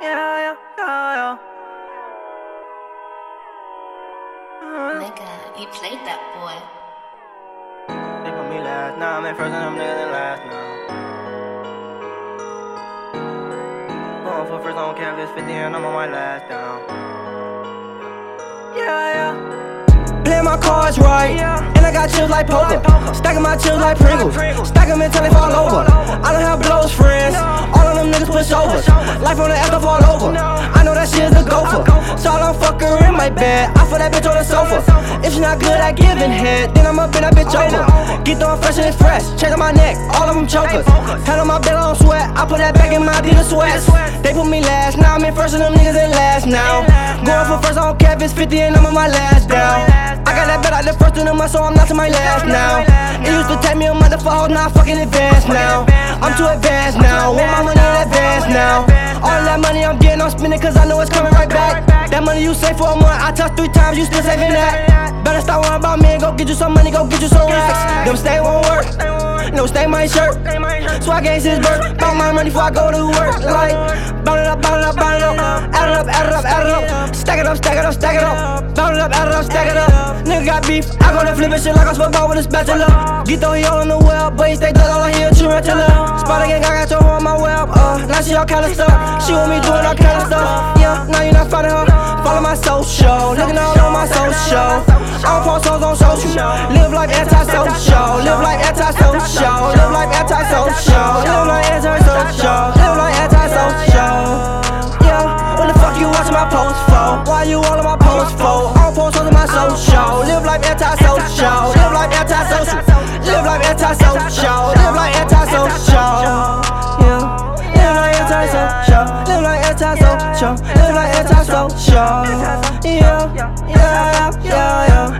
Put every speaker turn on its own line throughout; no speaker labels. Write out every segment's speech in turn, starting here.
yeah, yeah,
you played that boy.
They put me last, now I'm in first and I'm last now. Going for first on campus, 50 and I'm on my last down. Yeah, yeah.
Play my cards right, and I got chips like poker. Stacking my chips like Pringles. Stack them until they fall over. I don't have blows friends. All of them niggas push over. Life on the after fall over. I know that shit is a gopher. So I don't fuck her in my bed. I put that bitch on the sofa. If she not good at giving head, then I'ma bend that bitch over. Get throwing fresh and it's fresh. Check on my neck, all of them chokers. Head on my bed, I don't sweat. I put that back in my Adidas sweats. They put me last, now I'm in first and them niggas in last now. Going for first, I don't care if it's 50 and I'm on my last down. Out the first in the month, so I'm not to my last now. It used to take me oh, a month to fall, now I fucking advanced now. I'm too advanced now, want my money in advance now. All that money I'm getting, I'm spending cause I know it's coming right back. That money you save for a month, I touch three times, you still saving that. Better stop worrying about me and go get you some money, go get you some racks. Them stay won't work, no stay my shirt. Swag ain't his birth, bout my money before I go to work. Like, bout it up, bout it up, bout it up, add it up, add it up, add it up. Up, stack it up, stack it up. Bout it up, add it up, stack it up. Nigga got beef, I go to flip it shit like I sweat ball with a spatula. Get though he all in the well, but he stay dead all I hear tarantula. Spot again, I got your on my web, uh, now she all kind of stuff. She want me doing all kind of stuff, yeah, now you not finding her. Follow my social, looking all on my social. I don't post hoes on social, live like anti-social, live like anti-social, live like anti-social, live like anti-social, live like anti-social. Anti-social, live like anti-social. Yeah, live like anti-social, live like anti-social, live like anti-social. Yeah, yeah, yeah, yeah.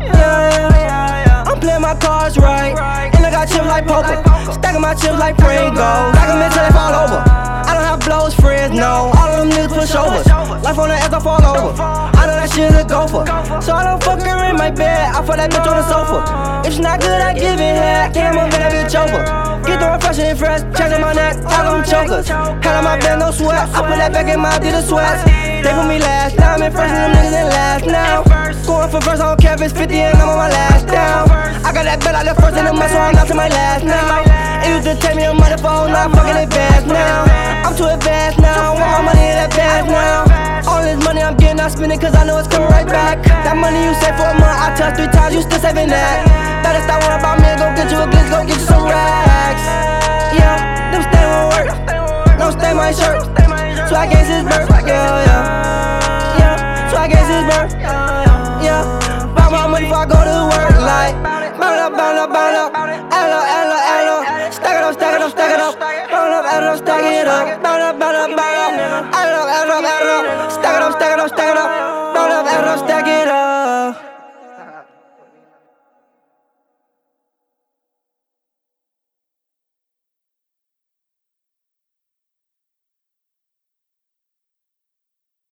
Yeah. I'm playing my cards right, and I got chips like poker. Stacking my chips like Pringles, stack 'em until they fall over. I don't have blows, friends, no. All of them niggas push over. Life on the edge, I fall over. I know that shit a gopher, so I don't fuck in bed. I put that bitch on the sofa. If she not good at giving head, can't move that bitch over. Get the refresh and fresh, checking my neck, of them chokers. Head on my bed, no sweat. I put that back in my Adidas sweats. They put me last, now I'm in first and them niggas in last now. Going for first, I don't care if it's 50 and I'm on my last down. I got that bet out the first in the mess, so I'm not to my last now. It used to take me a fall, now I'm fucking advanced now. I'm too advanced now, I want my money in advance now. I'm getting, I spend it cause I know it's coming right back. That money you save for a month, I touch three times, you still saving that. Better stop worrying about me, go get you a glitch, go get you some racks. Yeah, them stay won't work, no stay my shirt. So I guess it's birth, Burn up, stack it up. Stack it up, stack it up, stack it up. Up, add up, stack it up.